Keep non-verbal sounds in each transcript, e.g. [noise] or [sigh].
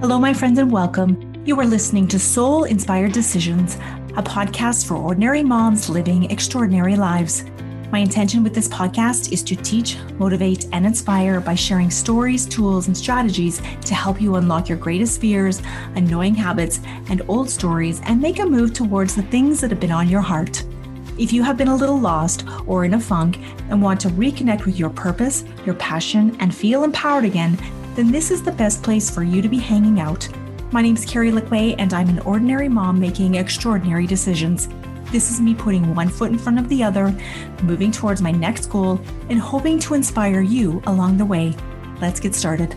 Hello, my friends, and welcome. You are listening to Soul Inspired Decisions, a podcast for ordinary moms living extraordinary lives. My intention with this podcast is to teach, motivate, and inspire by sharing stories, tools, and strategies to help you unlock your greatest fears, annoying habits, and old stories and make a move towards the things that have been on your heart. If you have been a little lost or in a funk and want to reconnect with your purpose, your passion, and feel empowered again, then this is the best place for you to be hanging out. My name is Carrie Lickway, and I'm an ordinary mom making extraordinary decisions. This is me putting one foot in front of the other, moving towards my next goal, and hoping to inspire you along the way. Let's get started.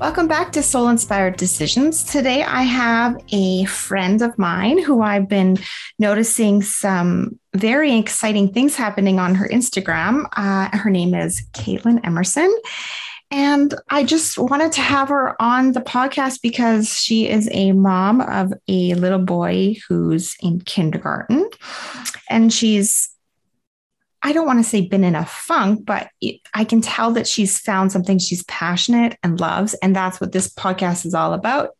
Welcome back to Soul Inspired Decisions. Today I have a friend of mine who I've been noticing some very exciting things happening on her Instagram. Uh, her name is Caitlin Emerson. And I just wanted to have her on the podcast because she is a mom of a little boy who's in kindergarten. And she's I don't want to say been in a funk, but I can tell that she's found something she's passionate and loves. And that's what this podcast is all about.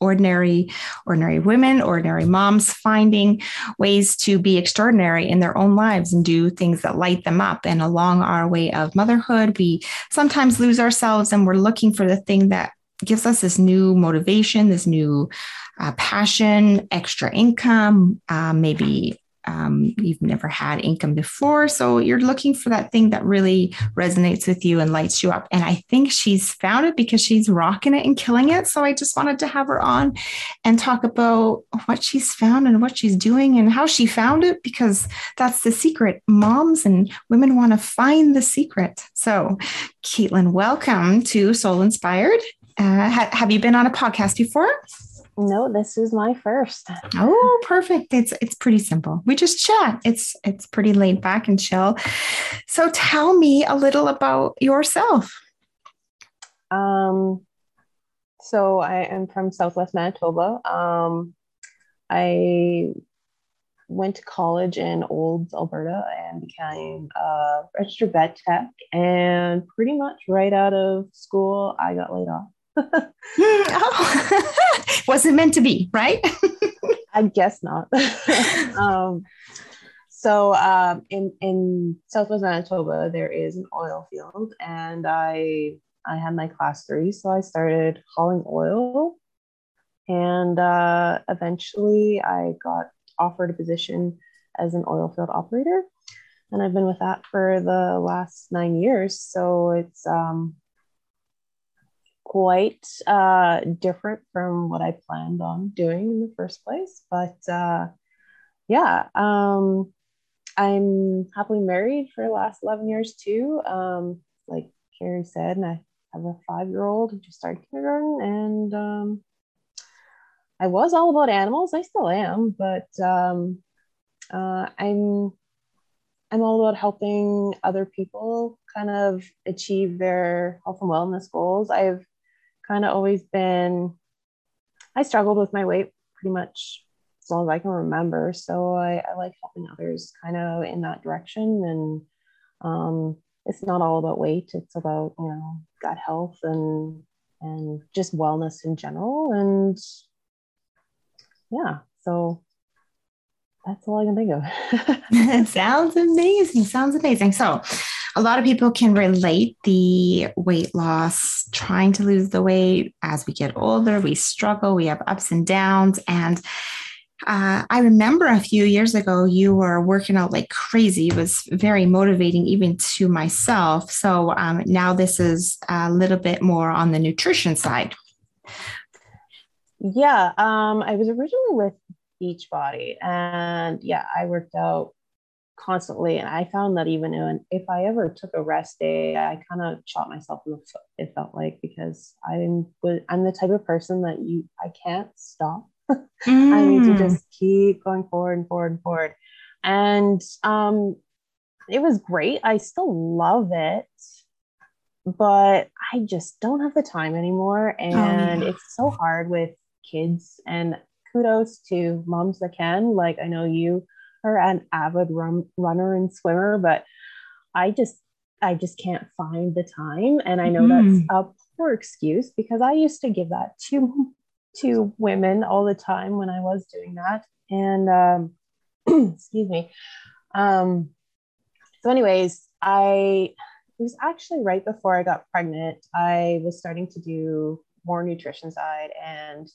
Ordinary, ordinary women, ordinary moms finding ways to be extraordinary in their own lives and do things that light them up. And along our way of motherhood, we sometimes lose ourselves and we're looking for the thing that gives us this new motivation, this new uh, passion, extra income, uh, maybe um, you've never had income before. So you're looking for that thing that really resonates with you and lights you up. And I think she's found it because she's rocking it and killing it. So I just wanted to have her on and talk about what she's found and what she's doing and how she found it, because that's the secret. Moms and women want to find the secret. So, Caitlin, welcome to Soul Inspired. Uh, ha- have you been on a podcast before? No, this is my first. Oh, perfect. It's it's pretty simple. We just chat. It's it's pretty laid back and chill. So tell me a little about yourself. Um so I am from Southwest Manitoba. Um I went to college in Olds, Alberta, and became a registered vet tech. And pretty much right out of school, I got laid off. [laughs] oh. [laughs] Wasn't meant to be, right? [laughs] I guess not. um, so um, in in Southwest Manitoba, there is an oil field, and I I had my class three, so I started hauling oil, and uh, eventually I got offered a position as an oil field operator, and I've been with that for the last nine years. So it's um, quite uh, different from what I planned on doing in the first place. But uh, yeah, um, I'm happily married for the last 11 years too. Um, like Carrie said, and I have a five year old who just started kindergarten. And um, I was all about animals. I still am, but um, uh, I'm I'm all about helping other people kind of achieve their health and wellness goals. I've kind of always been, I struggled with my weight pretty much as long as I can remember. So I, I like helping others kind of in that direction. And um, it's not all about weight, it's about, you know, gut health and, and just wellness in general. And yeah, so that's all I can think of. [laughs] [laughs] Sounds amazing. Sounds amazing. So, a lot of people can relate the weight loss, trying to lose the weight as we get older. We struggle, we have ups and downs. And uh, I remember a few years ago, you were working out like crazy. It was very motivating, even to myself. So um, now this is a little bit more on the nutrition side. Yeah, um, I was originally with Beachbody, and yeah, I worked out constantly. And I found that even if I ever took a rest day, I kind of shot myself in the foot. It felt like because I'm I'm the type of person that you I can't stop. Mm. [laughs] I need to mm. just keep going forward and forward and forward. And um, it was great. I still love it, but I just don't have the time anymore. Oh, and oh, it's so hard with kids. And kudos to moms that can. Like I know you are an avid run, runner and swimmer, but I just I just can't find the time. And I know mm-hmm. that's a poor excuse because I used to give that to to women all the time when I was doing that. And um, [clears throat] excuse me. Um, so, anyways, I it was actually right before I got pregnant. I was starting to do more nutrition side and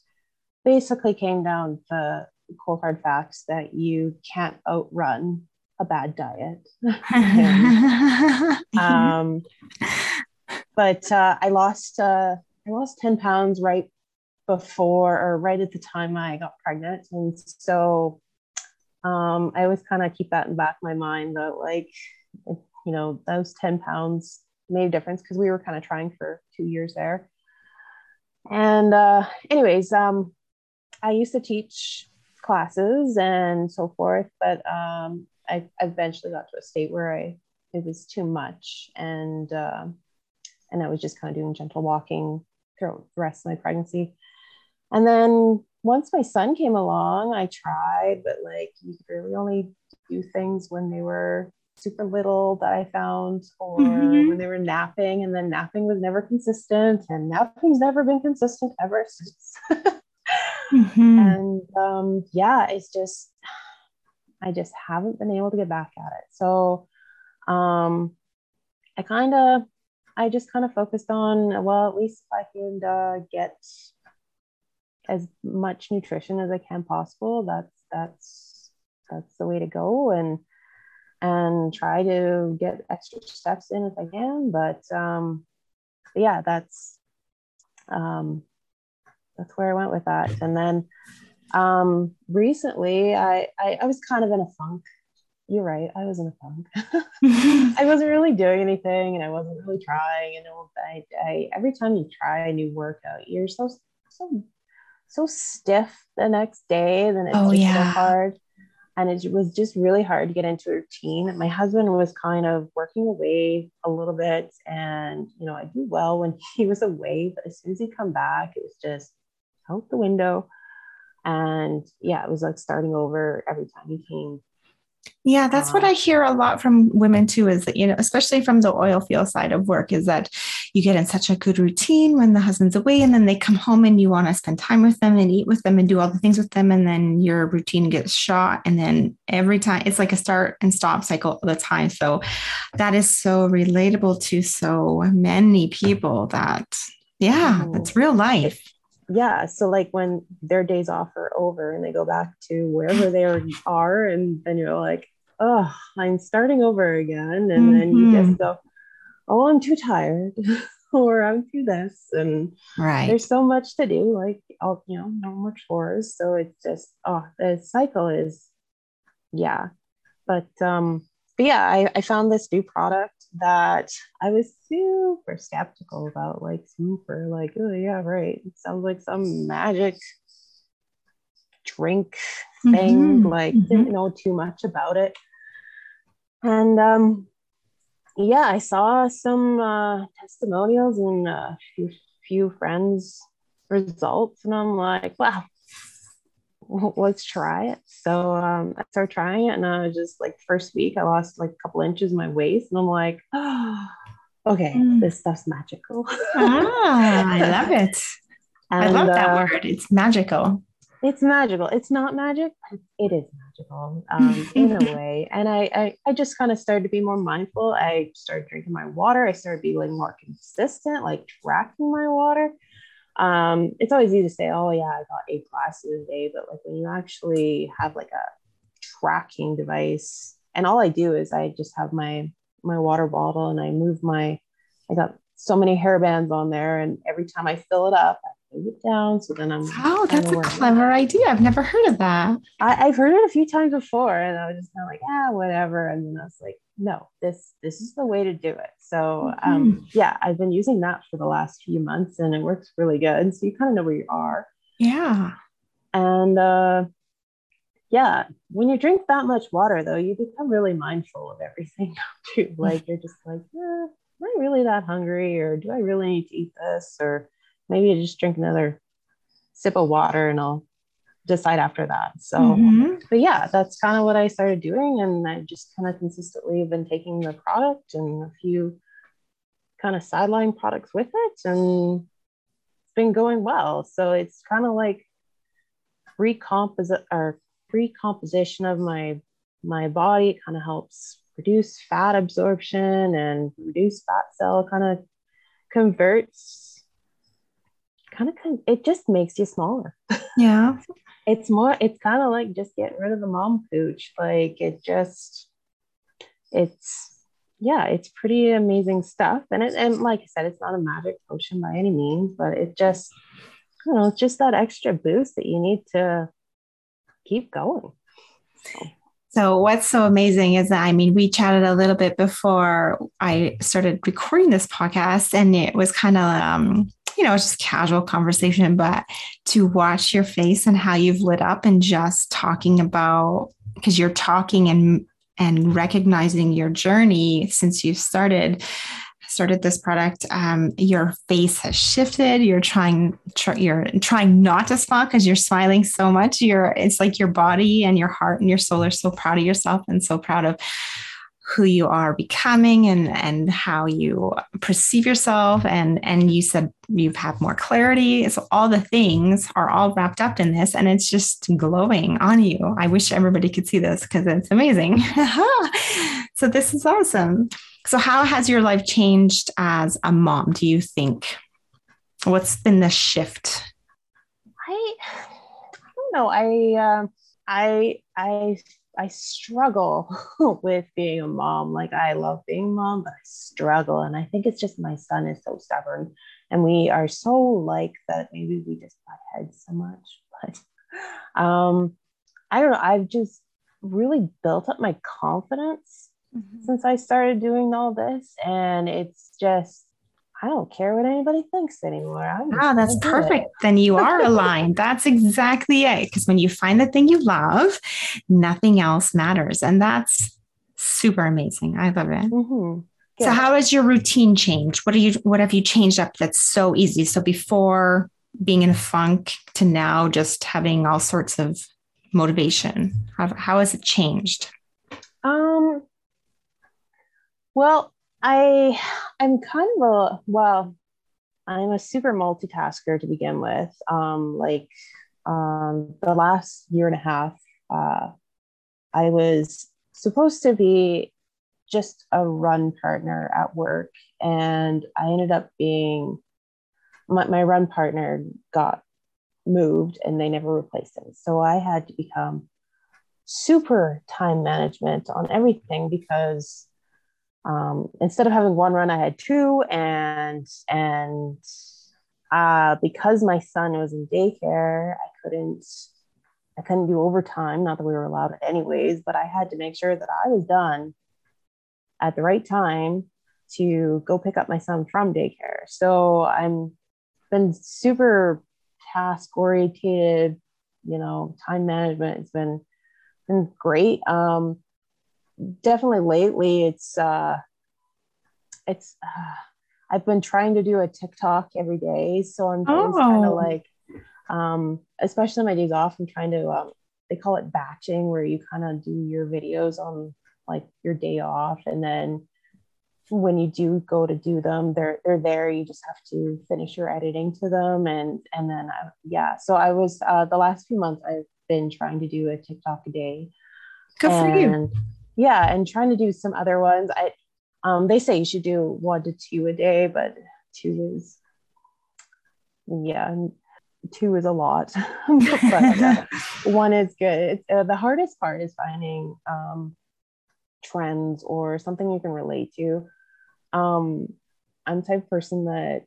basically came down the cold hard facts that you can't outrun a bad diet. [laughs] um, but uh, I lost uh, I lost 10 pounds right before or right at the time I got pregnant. And so um, I always kind of keep that in back of my mind that like, you know, those 10 pounds made a difference because we were kind of trying for two years there. And uh, anyways, um, I used to teach classes and so forth, but um, I, I eventually got to a state where I it was too much, and uh, and I was just kind of doing gentle walking throughout the rest of my pregnancy. And then once my son came along, I tried, but like you could really only do things when they were super little that I found, or mm-hmm. when they were napping, and then napping was never consistent, and napping's never been consistent ever since. [laughs] mm-hmm. And um, yeah, it's just, [sighs] I just haven't been able to get back at it. So um, I kind of, I just kind of focused on, well, at least if I can uh, get as much nutrition as I can possible. That's that's that's the way to go and and try to get extra steps in if I can. But um, yeah, that's um, that's where I went with that. And then um, recently, I, I I was kind of in a funk. You're right. I was in a funk. [laughs] I wasn't really doing anything, and I wasn't really trying. And I, I every time you try a new workout, you're so so so stiff the next day. Then it's oh, yeah. so hard. And it was just really hard to get into a routine. My husband was kind of working away a little bit. And, you know, I do well when [laughs] he was away, but as soon as he come back, it was just out the window. And yeah, it was like starting over every time he came yeah, that's what I hear a lot from women too is that, you know, especially from the oil field side of work, is that you get in such a good routine when the husband's away and then they come home and you want to spend time with them and eat with them and do all the things with them. And then your routine gets shot. And then every time it's like a start and stop cycle all the time. So that is so relatable to so many people that, yeah, mm. it's real life yeah so like when their days off are over and they go back to wherever they are [laughs] and then you're like oh i'm starting over again and mm-hmm. then you just mm-hmm. go oh i'm too tired [laughs] or i'm too this and right there's so much to do like all you know no more chores so it's just oh the cycle is yeah but um but yeah I, I found this new product that I was super skeptical about, like super, like, oh yeah, right. It sounds like some magic drink thing. Mm-hmm. Like mm-hmm. didn't know too much about it. And um yeah, I saw some uh, testimonials and a few, few friends' results, and I'm like, wow, let's try it. So um, I started trying it, and I was just like, first week, I lost like a couple inches in my waist, and I'm like, oh, [gasps] okay, mm. this stuff's magical. ah, I love it. And, [laughs] I love that uh, word. It's magical. It's magical. It's not magic. It is magical um, [laughs] in a way. And I, I, I just kind of started to be more mindful. I started drinking my water. I started being more consistent, like tracking my water um, it's always easy to say, oh yeah, I got eight glasses a day, but like when you actually have like a tracking device, and all I do is I just have my my water bottle and I move my, I got so many hair bands on there, and every time I fill it up, I move it down. So then I'm oh, that's a clever idea. I've never heard of that. I, have heard it a few times before, and I was just kind of like, ah, whatever. And then I was like, no, this this is the way to do it. So um, mm-hmm. yeah, I've been using that for the last few months, and it works really good. So you kind of know where you are. Yeah. And uh, yeah, when you drink that much water, though, you become really mindful of everything [laughs] too. [laughs] Like you're just like, eh, am I really that hungry, or do I really need to eat this, or maybe you just drink another sip of water and I'll decide after that. So, mm-hmm. but yeah, that's kind of what I started doing. And I just kind of consistently been taking the product and a few kind of sideline products with it. And it's been going well. So it's kind of like recomposite or recomposition of my my body. It kind of helps reduce fat absorption and reduce fat cell kind of converts kind of it just makes you smaller yeah [laughs] it's more it's kind of like just getting rid of the mom pooch like it just it's yeah it's pretty amazing stuff and it and like i said it's not a magic potion by any means but it just you know it's just that extra boost that you need to keep going so. So, what's so amazing is that I mean, we chatted a little bit before I started recording this podcast, and it was kind of, um, you know, it's just casual conversation. But to watch your face and how you've lit up and just talking about, because you're talking and and recognizing your journey since you started started this product, um, your face has shifted. You're trying, tr- you're trying not to smile because you're smiling so much. You're, it's like your body and your heart and your soul are so proud of yourself and so proud of who you are becoming and and how you perceive yourself and and you said you've had more clarity so all the things are all wrapped up in this and it's just glowing on you i wish everybody could see this because it's amazing [laughs] so this is awesome so, how has your life changed as a mom, do you think? What's been the shift? I, I don't know. I, uh, I, I, I struggle [laughs] with being a mom. Like, I love being a mom, but I struggle. And I think it's just my son is so stubborn. And we are so like that maybe we just butt heads so much. [laughs] But um, I don't know. I've just really built up my confidence mm-hmm. since I started doing all this. And it's just, I don't care what anybody thinks anymore. I'm wow, that's perfect. Then you are [laughs] aligned. that's exactly it. Because when you find the thing you love, nothing else matters. And that's super amazing. I love it. Mm-hmm. So how has your routine changed? What are you what have you changed up that's so easy? So before being in a funk to now just having all sorts of motivation. How, how has it changed? Um well, I I'm kind of a well, I'm a super multitasker to begin with. Um, like um, the last year and a half, uh, I was supposed to be just a run partner at work, and I ended up being my, my run partner got moved and they never replaced him. So I had to become super time management on everything because um, instead of having one run, I had two, and and uh, because my son was in daycare, I couldn't I couldn't do overtime. Not that we were allowed anyways, but I had to make sure that I was done at the right time to go pick up my son from daycare. So I'm been super task oriented, you know, time management. It's been been great. Um, definitely lately it's uh it's uh, I've been trying to do a TikTok every day. So I'm oh. kind of like um especially my days off, I'm trying to um they call it batching where you kind of do your videos on like your day off. And then when you do go to do them they're they're there. You just have to finish your editing to them. And and then I, yeah. So i was uh, the last few months i've been trying to do a tiktok a day. Good and, for you yeah, and trying to do some other ones. I um, they say you should do one to two a day, but two is yeah, two is a lot. [laughs] but uh, one is good. Uh, the hardest part is finding um, trends or something you can relate to. Um, I'm the type of person that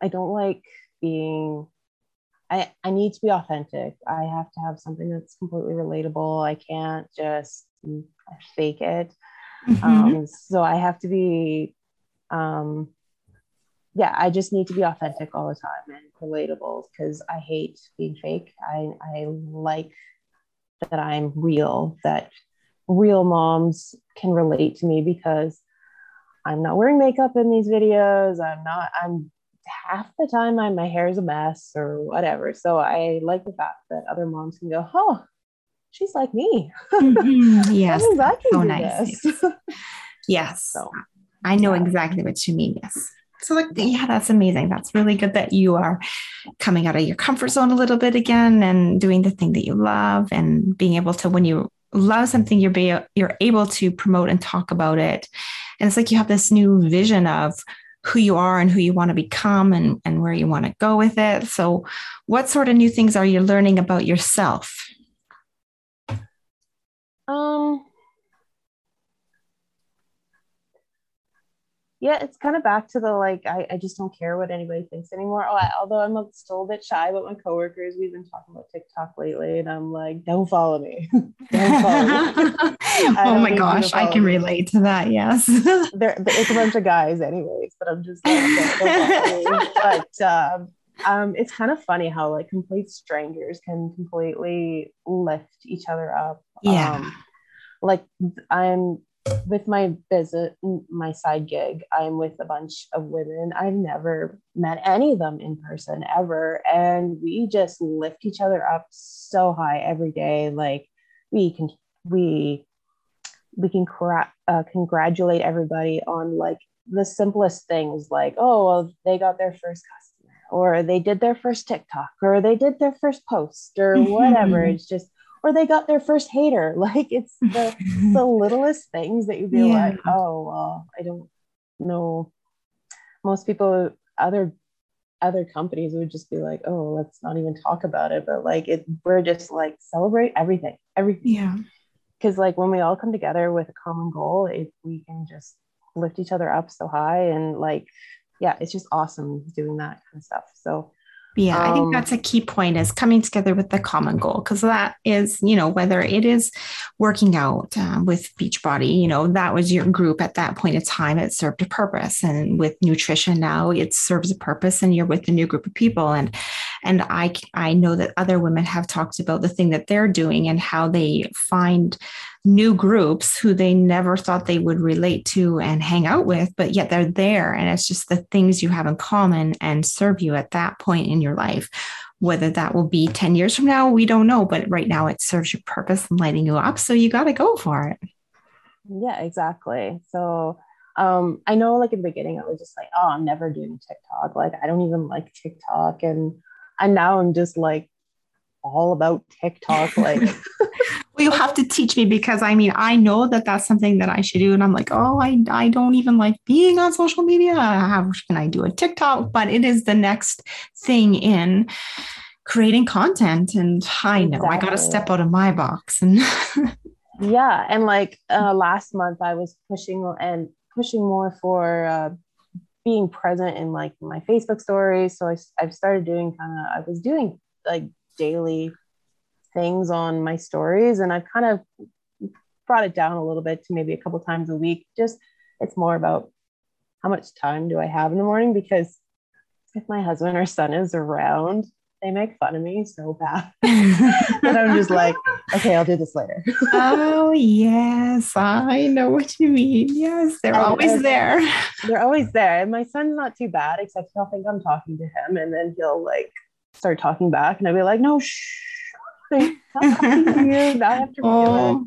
I don't like being I, I need to be authentic. I have to have something that's completely relatable. I can't just fake it. Mm-hmm. Um, so I have to be, um, yeah, I just need to be authentic all the time and relatable because I hate being fake. I, I like that I'm real, that real moms can relate to me because I'm not wearing makeup in these videos. I'm not, I'm half the time I, my hair is a mess or whatever. So I like the fact that other moms can go, oh, she's like me. Mm-hmm. [laughs] Yes. so nice. Yes. [laughs] yes. So, I know yeah. exactly what you mean. Yes. So like, yeah, that's amazing. That's really good that you are coming out of your comfort zone a little bit again and doing the thing that you love and being able to, when you love something, you're, be, you're able to promote and talk about it. And it's like you have this new vision of who you are and who you want to become and, and where you want to go with it. So, what sort of new things are you learning about yourself? Um, yeah, it's kind of back to the like, I, I just don't care what anybody thinks anymore. Oh, I, although I'm still a bit shy about my coworkers. We've been talking about TikTok lately, and I'm like, don't follow me. [laughs] don't follow me. [laughs] oh my gosh, I can me. relate to that. Yes. there, it's a bunch of guys, anyways, but I'm just like, don't, don't [laughs] But um, um, it's kind of funny how like complete strangers can completely lift each other up. Yeah. Um, like I'm with my business, my side gig, I'm with a bunch of women. I've never met any of them in person ever. And we just lift each other up so high every day. Like we can, we, we can cra- uh, congratulate everybody on like the simplest things like, oh, well, they got their first customer or they did their first TikTok or they did their first post or mm-hmm. whatever. it's just, or they got their first hater. [laughs] Like it's the the [laughs] littlest things that you'd be yeah. like, oh, well, I don't know. Most people, other other companies would just be like, oh, let's not even talk about it. But like it, we're just like celebrate everything, everything. Yeah. Because like when we all come together with a common goal, if we can just lift each other up so high and like, yeah, it's just awesome doing that kind of stuff. So yeah, um, I think um, that's a key point is coming together with the common goal because that is, you know, whether it is working out uh, with Beachbody, you know, that was your group at that point in time. It served a purpose, and with nutrition now, it serves a purpose, and you're with a new group of people. And and I I know that other women have talked about the thing that they're doing and how they find new groups who they never thought they would relate to and hang out with, but yet they're there. And it's just the things you have in common and serve you at that point in your life. Whether that will be 10 years from now, we don't know. But right now, it serves your purpose and lighting you up. So you got to go for it. Yeah, exactly. So um, I know, like in the beginning, I was just like, oh, I'm never doing TikTok. Like, I don't even like TikTok. And and now I'm just like all about TikTok. Like, [laughs] well, you have to teach me because I mean, I know that that's something that I should do. And I'm like, oh, I, I don't even like being on social media. How can I do a TikTok? But it is the next thing in creating content. And I know exactly. I got to step out of my box. [laughs] And yeah. And like uh, last month, I was pushing and pushing more for uh, being present in like my Facebook stories. So I, I've started doing kind of, I was doing like daily things on my stories and I've kind of brought it down a little bit to maybe a couple times a week. Just it's more about how much time do I have in the morning because if my husband or son is around, they make fun of me so bad. [laughs] and I'm just like, okay, I'll do this later. oh, yes. I know what you mean. Yes, they're and, always and there. They're always there. And my son's not too bad, except he'll think I'm talking to him. And then he'll like start talking back. And I'll be like, no, shh. I'm talking to you. Now I have to oh,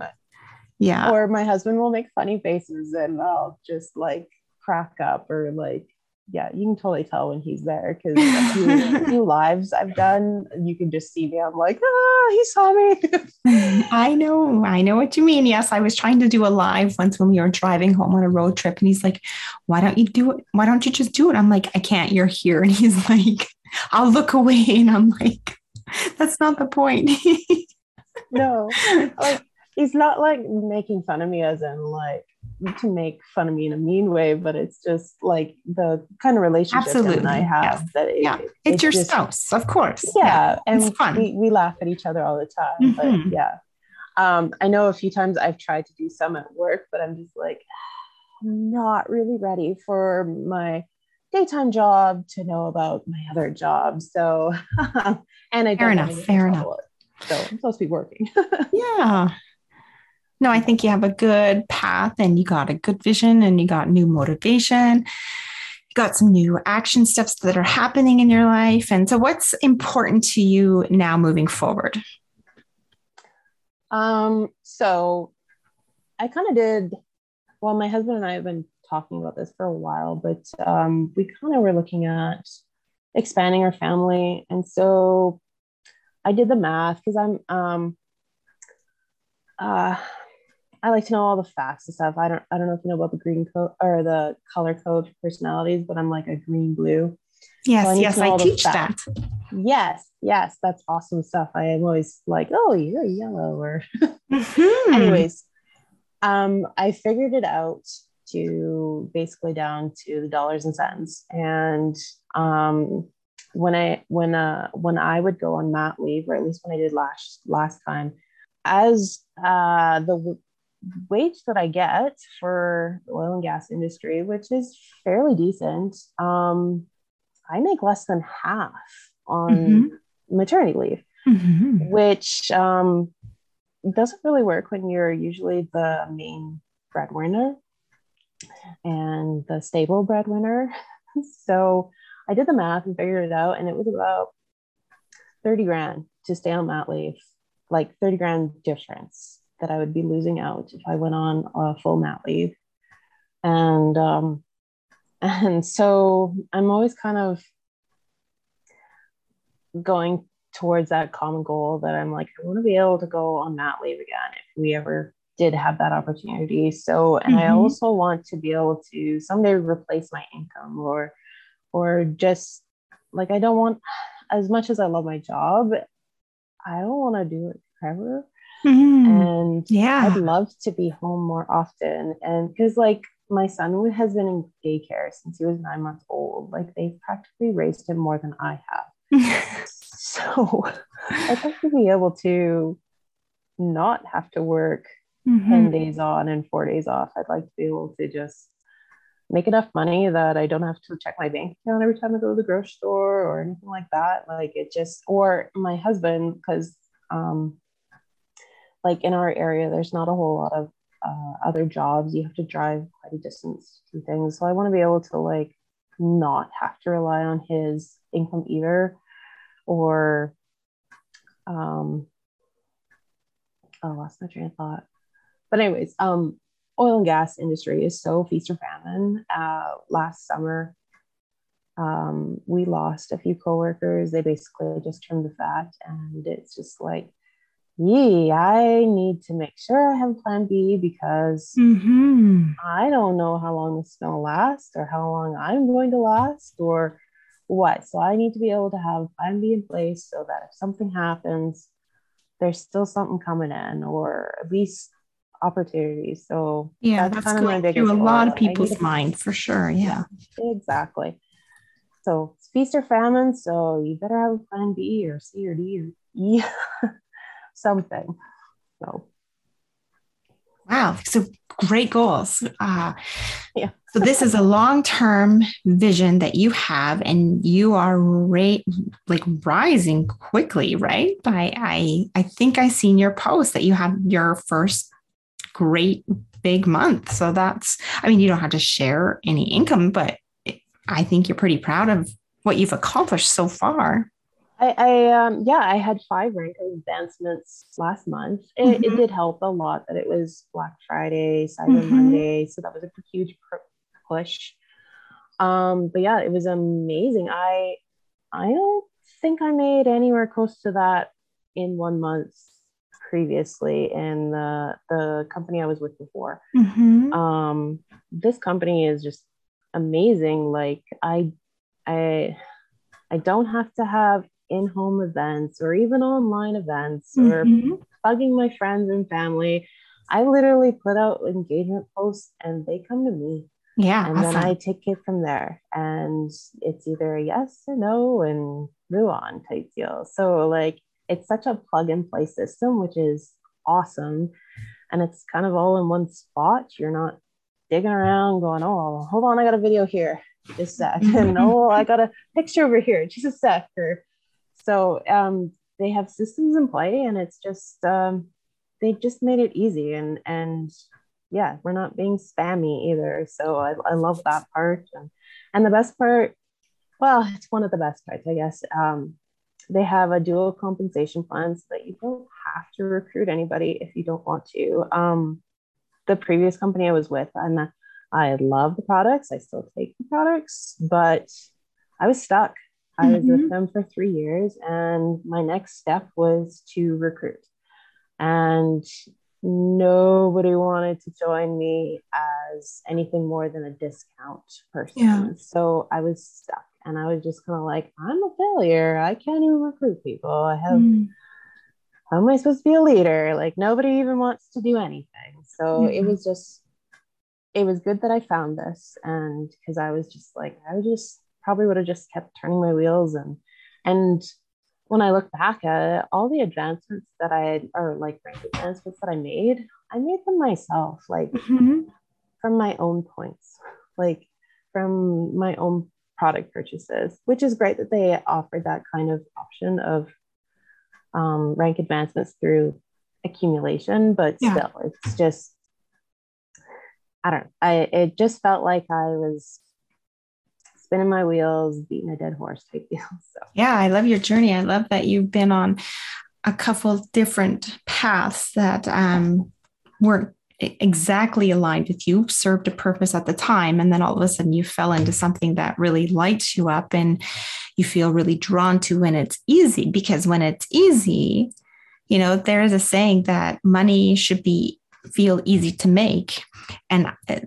Yeah. Or my husband will make funny faces and I'll just like crack up or like yeah, you can totally tell when he's there because a few, a [laughs] few lives I've done, you can just see me. I'm like, ah, he saw me. [laughs] I know, I know what you mean. Yes, I was trying to do a live once when we were driving home on a road trip, and he's like, "Why don't you do it? Why don't you just do it?" I'm like, "I can't. You're here." [laughs] And he's like, "I'll look away," and I'm like, [laughs] "That's not the point." [laughs] no, like he's not like making fun of me as in like to make fun of me in a mean way, but it's just like the kind of relationship Absolutely. and I have yes. that it, yeah. it's, it's, your just, spouse, of course. Yeah. yeah. And it's fun. We, we laugh at each other all the time. Mm-hmm. But yeah. Um, I know a few times I've tried to do some at work, but I'm just like, [sighs] I'm not really ready for my daytime job to know about my other job. So, [laughs] and I fair enough, fair enough. So I'm supposed to be working. [laughs] yeah no, I think you have a good path and you got a good vision and you got new motivation. You got some new action steps that are happening in your life. And so, what's important to you now moving forward? Um, so I kind of did, well, my husband and I have been talking about this for a while, but um, we kind of were looking at expanding our family. And so I did the math because I'm, um, uh, I like to know all the facts and stuff. I don't I don't know if you know about the green code or the color code personalities, but I'm like a green blue. Yes, so I yes, I teach that. Yes, yes, that's awesome stuff. I am always like, oh, you're yellow or [laughs] mm-hmm. anyways. Um, I figured it out to basically down to the dollars and cents. And um when I when uh when I would go on mat leave, or at least when I did last last time, as uh the wage that I get for the oil and gas industry, which is fairly decent, um, I make less than half on mm-hmm. maternity leave, mm-hmm. which um, doesn't really work when you're usually the main breadwinner and the stable breadwinner. [laughs] so I did the math and figured it out, and it was about 30 grand to stay on mat leave, like 30 grand difference that I would be losing out if I went on a full mat leave. And um, [laughs] and so I'm always kind of going towards that common goal that I'm like, I want to be able to go on mat leave again if we ever did have that opportunity. So, and mm-hmm. I also want to be able to someday replace my income or, or just like, I don't want, as much as I love my job, I don't want to do it forever. Mm-hmm. And yeah, I'd love to be home more often. And because, like, my son has been in daycare since he was nine months old. Like, they've practically raised him more than I have. [laughs] so I'd like to be able to not have to work mm-hmm. 10 days on and four days off. I'd like to be able to just make enough money that I don't have to check my bank account every time I go to the grocery store or anything like that. Like it just, or my husband, because um, like in our area, there's not a whole lot of uh, other jobs. You have to drive quite a distance to things. So I want to be able to like not have to rely on his income either, or um, oh, I lost my train of thought. But anyways, um, oil and gas industry is so feast or famine. Uh, last summer, um, we lost a few coworkers. They basically just trimmed the fat, and it's just like yee, I need to make sure I have plan B because mm-hmm. I don't know how long this is going to last or how long I'm going to last or what. So I need to be able to have plan B in place so that if something happens, there's still something coming in or at least opportunities. So yeah, that's, that's going through a lot of people's [laughs] mind for sure. Yeah. yeah, exactly. So it's feast or famine. So you better have a plan B or C or D or E. [laughs] something. So, wow. So great goals. Uh, yeah. so this is a long-term vision that you have, and you are ra- like rising quickly, right? I, I I think I seen your post that you had your first great big month. So that's, I mean, you don't have to share any income, but I think you're pretty proud of what you've accomplished so far. I, I um, yeah, I had five rank advancements last month. It, mm-hmm. it, did help a lot that it was Black Friday, Cyber mm-hmm. Monday, so that was a huge push. Um, but yeah, it was amazing. I I don't think I made anywhere close to that in one month previously in the the company I was with before. Mm-hmm. Um, this company is just amazing. Like I I I don't have to have in-home events or even online events mm-hmm. or bugging my friends and family i literally put out engagement posts and they come to me yeah and awesome. then i take it from there and it's either a yes or no and move on type deal so like it's such a plug and play system which is awesome and it's kind of all in one spot you're not digging around going oh hold on i got a video here just sec [laughs] and oh i got a picture over here just a sec or so um, they have systems in play, and it's just um, they just made it easy. And and yeah, we're not being spammy either. So I, I love that part. And, and the best part, well, it's one of the best parts, I guess. Um, they have a dual compensation plan so that you don't have to recruit anybody if you don't want to. Um, the previous company I was with, and I love the products. I still take the products, but I was stuck. I was with mm-hmm. them for three years, and my next step was to recruit. And nobody wanted to join me as anything more than a discount person. Yeah. So I was stuck and I was just kind of like, I'm a failure. I can't even recruit people. I have, mm. how am I supposed to be a leader? Like nobody even wants to do anything. So mm-hmm. it was just, it was good that I found this. And because I was just like, I would just probably would have just kept turning my wheels and, and when I look back at it, all the advancements that I had, or like rank advancements that I made, I made them myself, like mm-hmm. from my own points, like from my own product purchases, which is great that they offered that kind of option of um, rank advancements through accumulation, but yeah. still, it's just, I don't, I, it just felt like I was spinning my wheels, beating a dead horse type deal. [laughs] So yeah, I love your journey. I love that you've been on a couple different paths that um, weren't exactly aligned with you, served a purpose at the time, and then all of a sudden you fell into something that really lights you up and you feel really drawn to when it's easy. Because when it's easy, you know, there is a saying that money should be feel easy to make. And uh,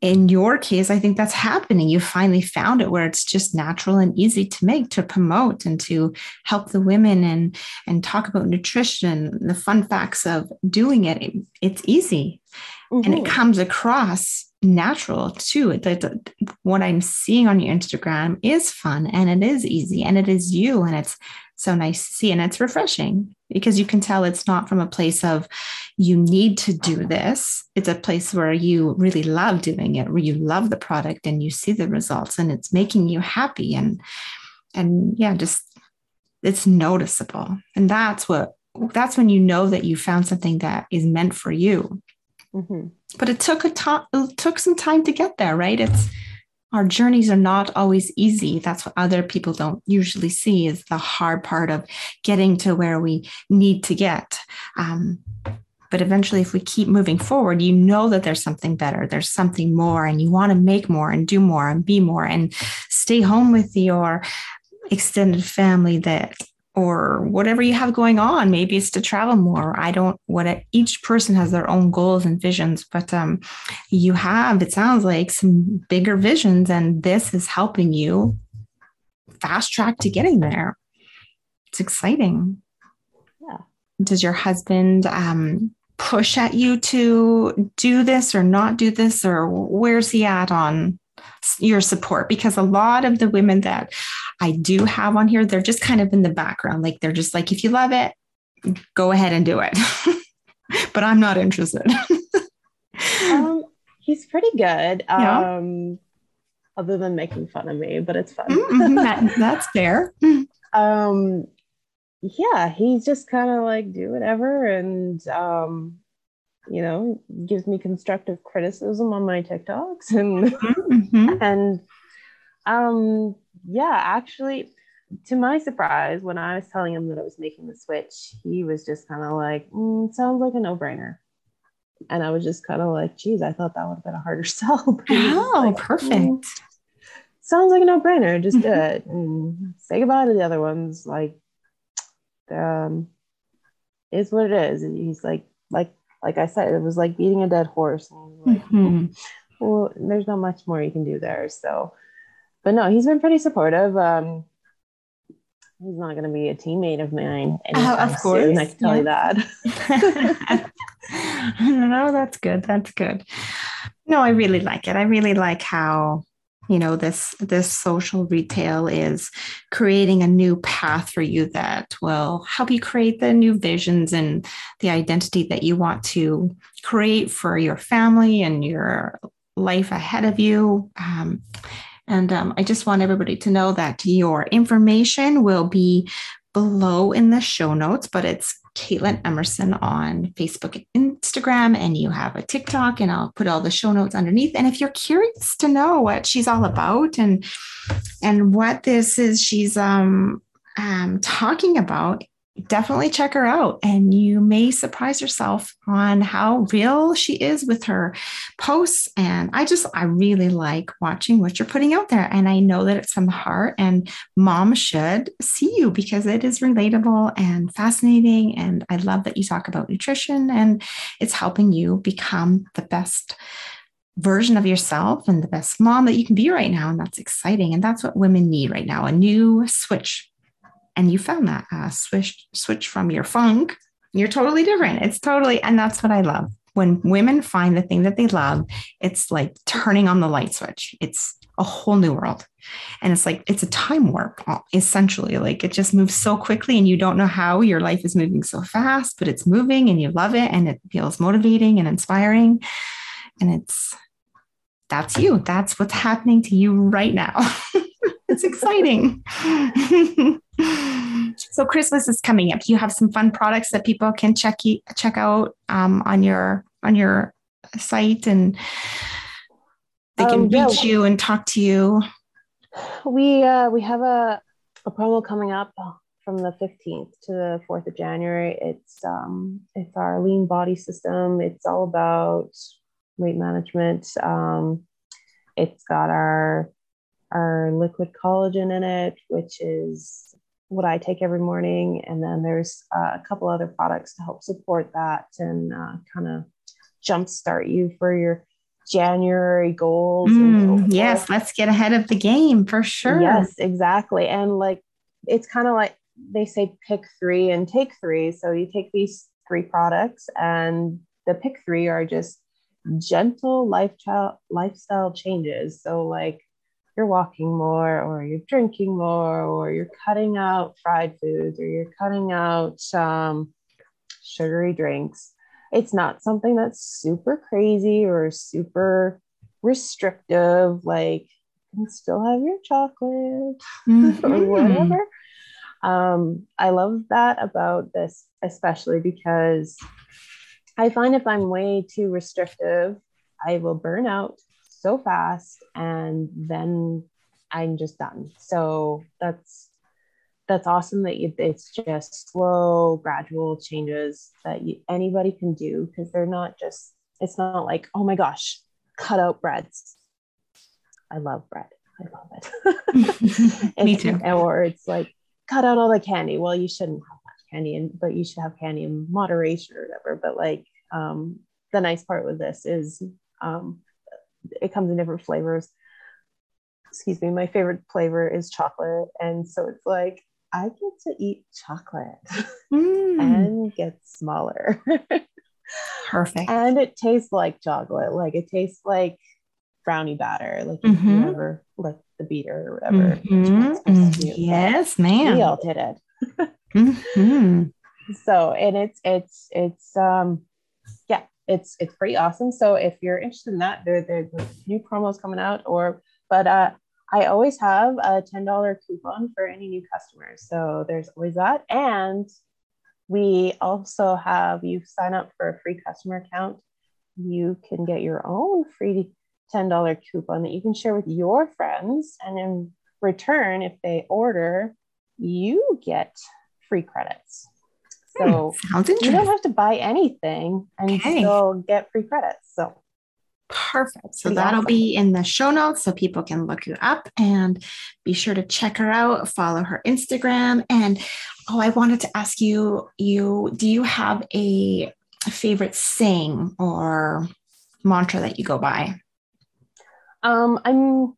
in your case, I think that's happening. You finally found it where it's just natural and easy to make, to promote and to help the women and and talk about nutrition, the fun facts of doing it. It's easy, mm-hmm. and it mm-hmm. comes across natural too. That what I'm seeing on your Instagram is fun and it is easy and it is you and it's so nice to see and it's refreshing because you can tell it's not from a place of you need to do this. It's a place where you really love doing it, where you love the product and you see the results and it's making you happy and and yeah, just it's noticeable. And that's what that's when you know that you found something that is meant for you. Mm-hmm. But it took a time it took some time to get there, right? It's our journeys are not always easy. That's what other people don't usually see is the hard part of getting to where we need to get. Um, but eventually, if we keep moving forward, you know that there's something better, there's something more, and you want to make more and do more and be more and stay home with your extended family that or whatever you have going on. Maybe it's to travel more. I don't what it, each person has their own goals and visions but um, you have it sounds like some bigger visions and this is helping you fast track to getting there. It's exciting. Yeah. Does your husband um, push at you to do this or not do this or where's he at on your support? Because a lot of the women that I do have on here, they're just kind of in the background. Like they're just like, if you love it, go ahead and do it. [laughs] but I'm not interested. [laughs] um, he's pretty good. Yeah. Um, other than making fun of me, but it's fun. mm-hmm, that, that's fair. [laughs] Um, yeah, he's just kind of like do whatever, and um, you know, gives me constructive criticism on my TikToks and mm-hmm. and um yeah, actually to my surprise, when I was telling him that I was making the switch, he was just kind of like, mm, sounds like a no-brainer. And I was just kind of like, geez, I thought that would have been a harder [laughs] sell. Oh, like, perfect. Mm, sounds like a no-brainer. Just do mm-hmm. it and say goodbye to the other ones. Like, um, is what it is. And he's like, like like I said, it was like beating a dead horse. Like, mm-hmm. well, there's not much more you can do there. So, but no, he's been pretty supportive. Um, he's not going to be a teammate of mine uh, of course. Soon, I can tell yeah. you that. [laughs] no, that's good. That's good. No, I really like it. I really like how you know this this social retail is creating a new path for you that will help you create the new visions and the identity that you want to create for your family and your life ahead of you um, and um, i just want everybody to know that your information will be below in the show notes but it's Caitlin Emerson on Facebook and Instagram, and you have a TikTok, and I'll put all the show notes underneath. And if you're curious to know what she's all about and and what this is, she's um, um talking about, definitely check her out. And you may surprise yourself on how real she is with her posts. And i just i really like watching what you're putting out there. And i know that it's from the heart and mom should see you because it is relatable and fascinating. And i love that you talk about nutrition and it's helping you become the best version of yourself and the best mom that you can be right now. And that's exciting. And that's what women need right now a new switch and you found that uh, switch switch from your funk you're totally different. It's totally and that's what i love. When women find the thing that they love it's like turning on the light switch. It's a whole new world. And it's like it's a time warp essentially. Like it just moves so quickly and you don't know how your life is moving so fast but it's moving and you love it and it feels motivating and inspiring. And it's that's you. That's what's happening to you right now. [laughs] It's exciting [laughs] so Christmas is coming up. You have some fun products that people can check check out um, on your on your site, and they can um, yeah. reach you and talk to you. We uh, we have a a promo coming up from the 15th to the 4th of January. It's um, it's our lean body system. It's all about weight management. Um, it's got our our liquid collagen in it, which is what I take every morning. And then there's uh, a couple other products to help support that and uh, kind of jumpstart you for your January goals. Mm, yes, let's get ahead of the game for sure. Yes, exactly. And like it's kind of like they say pick three and take three. So you take these three products, and the pick three are just gentle lifestyle lifestyle changes. So like you're walking more or you're drinking more or you're cutting out fried foods or you're cutting out um, sugary drinks it's not something that's super crazy or super restrictive like you can still have your chocolate [laughs] mm-hmm. or whatever um, i love that about this especially because i find if i'm way too restrictive i will burn out so fast and then I'm just done. So that's that's awesome that you, it's just slow, gradual changes that you, anybody can do because they're not just. It's not like oh my gosh, cut out breads. I love bread. I love it. [laughs] Me too. Or it's like cut out all the candy. Well, you shouldn't have much candy, and but you should have candy in moderation or whatever. But like um, the nice part with this is um, it comes in different flavors. Excuse me, my favorite flavor is chocolate. And so it's like, I get to eat chocolate mm. and get smaller. [laughs] Perfect. And it tastes like chocolate. Like it tastes like brownie batter. Like mm-hmm. you ever like the beater or whatever. Mm-hmm. Yes, ma'am. We all did it. mm-hmm. [laughs] So and it's it's it's um it's it's pretty awesome. So if you're interested in that, there there's new promos coming out. Or but uh, I always have a ten dollar coupon for any new customers. So there's always that, and we also have you sign up for a free customer account. You can get your own free ten dollar coupon that you can share with your friends, and in return, if they order, you get free credits. So hmm, sounds interesting. You don't have to buy anything and okay. still get free credits. So perfect. So that'll awesome. be in the show notes so people can look you up and be sure to check her out, follow her Instagram. And oh, I wanted to ask you, you do you have a favorite saying or mantra that you go by? Um, I'm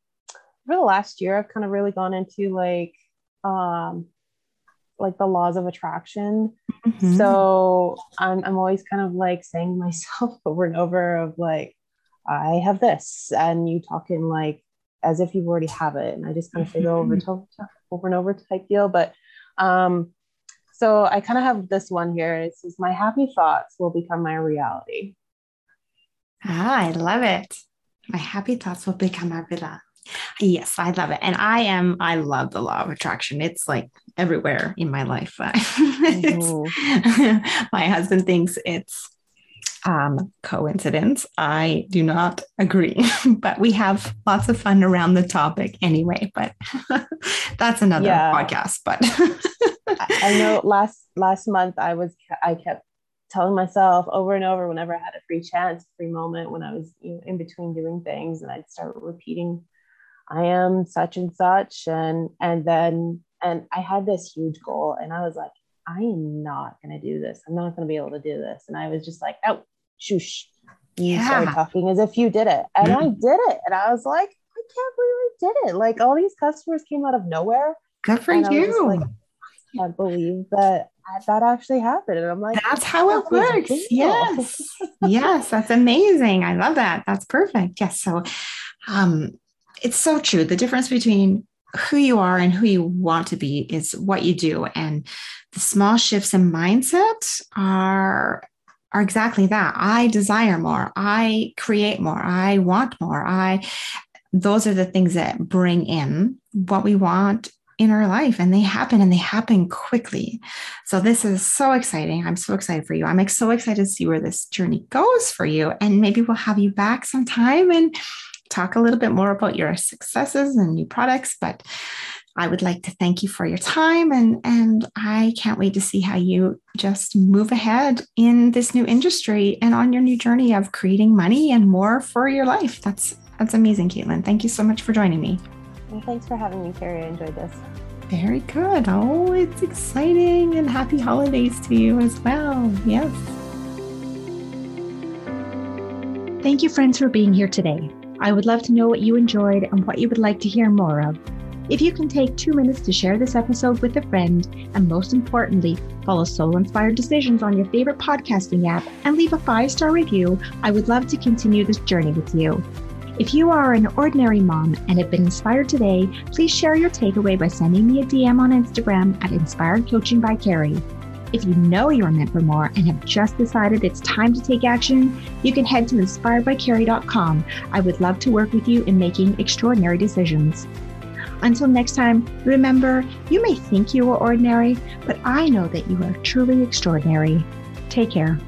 for the last year, I've kind of really gone into like um like the laws of attraction. Mm-hmm. So I'm, I'm always kind of like saying myself [laughs] over and over of like, I have this, and you talking like as if you already have it. And I just kind of say go over, to, over and over type deal. But um, so I kind of have this one here. It says, My happy thoughts will become my reality. Ah, I love it. My happy thoughts will become my reality. Yes, I love it. And I am, I love the law of attraction. It's like everywhere in my life. [laughs] Mm-hmm. [laughs] my husband thinks it's um, coincidence. I do not agree, [laughs] but we have lots of fun around the topic anyway. But that's another yeah. podcast. But I know last last month I was I kept telling myself over and over whenever I had a free chance, free moment when I was you know, in between doing things, and I'd start repeating, "I am such and such," and and then and I had this huge goal, and I was like, I am not going to do this. I'm not going to be able to do this. And I was just like, oh, shoosh. You yeah. started talking as if you did it. And mm-hmm. I did it. And I was like, I can't believe I did it. Like all these customers came out of nowhere. Good for you. Like, I can't believe that that actually happened. And I'm like, that's how it works. [laughs] Yes. yes. That's amazing. I love that. That's perfect. Yes. So um it's so true. The difference between who you are and who you want to be is what you do. And the small shifts in mindset are are exactly that. I desire more. I create more. I want more. I those are the things that bring in what we want in our life and they happen and they happen quickly. So this is so exciting. I'm so excited for you. I'm so excited to see where this journey goes for you and maybe we'll have you back sometime and talk a little bit more about your successes and new products, but I would like to thank you for your time and and I can't wait to see how you just move ahead in this new industry and on your new journey of creating money and more for your life. That's that's amazing, Caitlin. Thank you so much for joining me. Well, thanks for having me, Carrie. I enjoyed this. Very good. Oh, it's exciting and happy holidays to you as well. Yes. Thank you, friends, for being here today. I would love to know what you enjoyed and what you would like to hear more of. If you can take two minutes to share this episode with a friend, and most importantly, follow Soul Inspired Decisions on your favorite podcasting app and leave a five star review, I would love to continue this journey with you. If you are an ordinary mom and have been inspired today, please share your takeaway by sending me a DM on Instagram at Inspired Coaching by Carrie. If you know you are meant for more and have just decided it's time to take action, you can head to inspiredbycarrie.com. I would love to work with you in making extraordinary decisions. Until next time, remember, you may think you are ordinary, but I know that you are truly extraordinary. Take care.